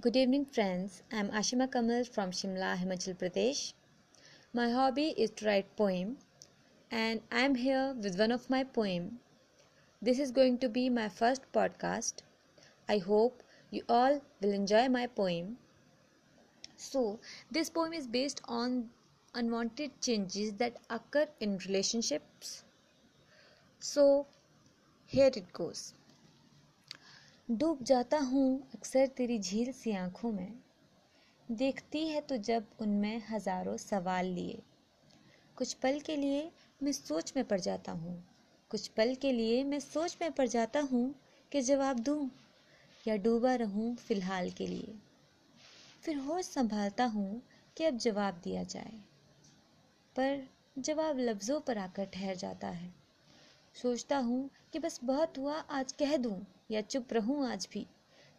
Good evening, friends. I'm Ashima Kamal from Shimla, Himachal Pradesh. My hobby is to write poem, and I'm here with one of my poem. This is going to be my first podcast. I hope you all will enjoy my poem. So, this poem is based on unwanted changes that occur in relationships. So, here it goes. डूब जाता हूँ अक्सर तेरी झील सी आँखों में। देखती है तो जब उनमें हज़ारों सवाल लिए। कुछ पल के लिए मैं सोच में पड़ जाता हूँ। कुछ पल के लिए मैं सोच में पड़ जाता हूँ कि जवाब दूँ या डूबा रहूँ फ़िलहाल के लिए। फिर होश संभालता हूँ कि अब जवाब दिया जाए। पर जवाब लफ्ज़ों पर आकर ठहर जाता है। सोचता हूँ कि बस बहुत हुआ, आज कह दूँ, या चुप रहूँ आज भी।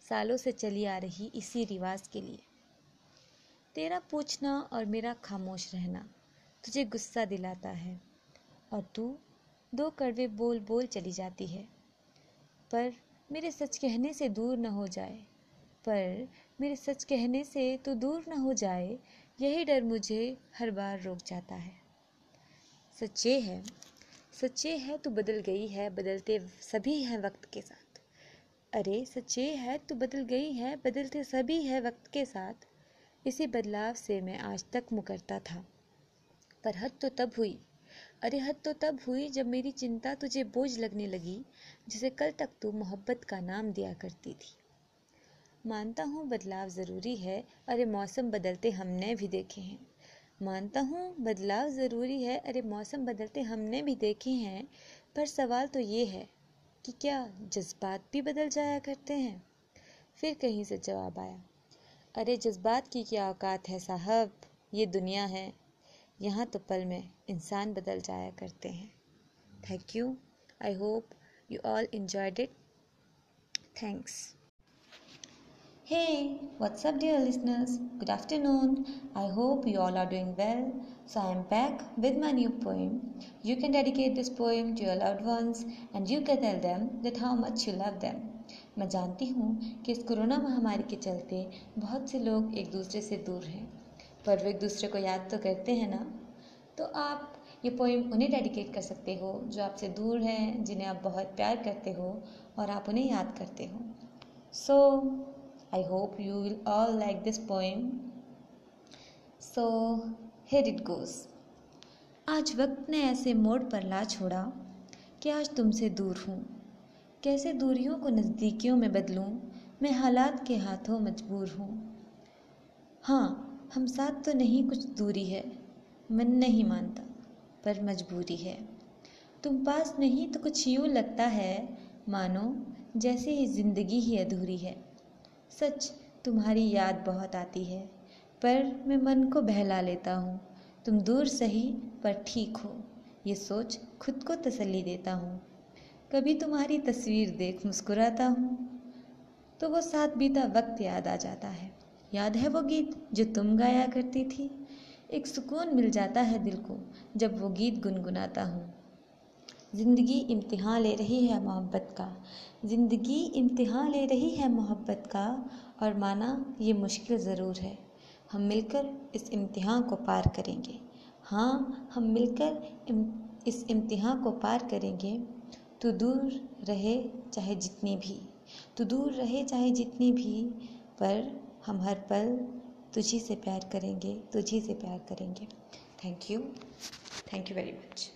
सालों से चली आ रही इसी रिवाज के लिए। तेरा पूछना और मेरा खामोश रहना तुझे गुस्सा दिलाता है और तू दो कड़वे बोल बोल चली जाती है। पर मेरे सच कहने से दूर न हो जाए। पर मेरे सच कहने से तो दूर न हो जाए, यही डर मुझे हर बार रोक जाता है। सच्चे है सच्चे है तो बदल गई है, बदलते सभी हैं वक्त के साथ। अरे, सच्चे है तो बदल गई है, बदलते सभी है वक्त के साथ। इसी बदलाव से मैं आज तक मुकरता था। पर हद तो तब हुई। अरे, हद तो तब हुई जब मेरी चिंता तुझे बोझ लगने लगी, जिसे कल तक तू मोहब्बत का नाम दिया करती थी। मानता हूँ बदलाव ज़रूरी है। अरे, मौसम बदलते हमने भी देखे हैं। मानता हूँ, बदलाव ज़रूरी है। अरे, मौसम बदलते हमने भी देखे हैं, पर सवाल तो ये है कि क्या जज्बात भी बदल जाया करते हैं? फिर कहीं से जवाब आया, अरे, जज्बात की क्या औकात है साहब? ये दुनिया है, यहाँ तो पल में इंसान बदल जाया करते हैं। Thank you I hope you all enjoyed it thanks Hey, what's up, dear listeners? Good afternoon. I hope you all are doing well. So, I am back with my new poem. You can dedicate this poem to your loved ones and you can tell them that how much you love them. मैं जानती हूँ कि इस corona महामारी के चलते बहुत से लोग एक दूसरे से दूर हैं पर वो एक दूसरे को याद तो करते हैं ना तो आप ये पोइम उन्हें डेडिकेट कर सकते हो जो आपसे दूर हैं जिन्हें आप बहुत प्यार करते हो और आप उन्हें याद करते हो सो so, I hope you will all like this poem. So, here it goes. आज वक्त ने ऐसे मोड़ पर ला छोड़ा कि आज तुमसे दूर हूँ। कैसे दूरियों को नज़दीकियों में बदलूँ? मैं हालात के हाथों मजबूर हूँ। हाँ हम साथ तो नहीं कुछ दूरी है। मन नहीं मानता पर मजबूरी है। तुम पास नहीं तो कुछ यूँ लगता है मानो जैसे ही ज़िंदगी ही अधूरी है। सच तुम्हारी याद बहुत आती है, पर मैं मन को बहला लेता हूँ। तुम दूर सही, पर ठीक हो, ये सोच खुद को तसल्ली देता हूँ। कभी तुम्हारी तस्वीर देख मुस्कुराता हूँ तो वो साथ बीता वक्त याद आ जाता है। याद है वो गीत जो तुम गाया करती थी? एक सुकून मिल जाता है दिल को जब वो गीत गुनगुनाता हूँ। ज़िंदगी इम्तिहान ले रही है मोहब्बत का। ज़िंदगी इम्तिहान ले रही है मोहब्बत का और माना ये मुश्किल ज़रूर है। हम मिलकर इस इम्तिहान को पार करेंगे। हाँ हम मिलकर इम, इस इम्तिहान को पार करेंगे। तो दूर रहे चाहे जितनी भी तो दूर रहे चाहे जितनी भी पर हम हर पल तुझी से प्यार करेंगे तुझी से प्यार करेंगे। Thank you thank you very much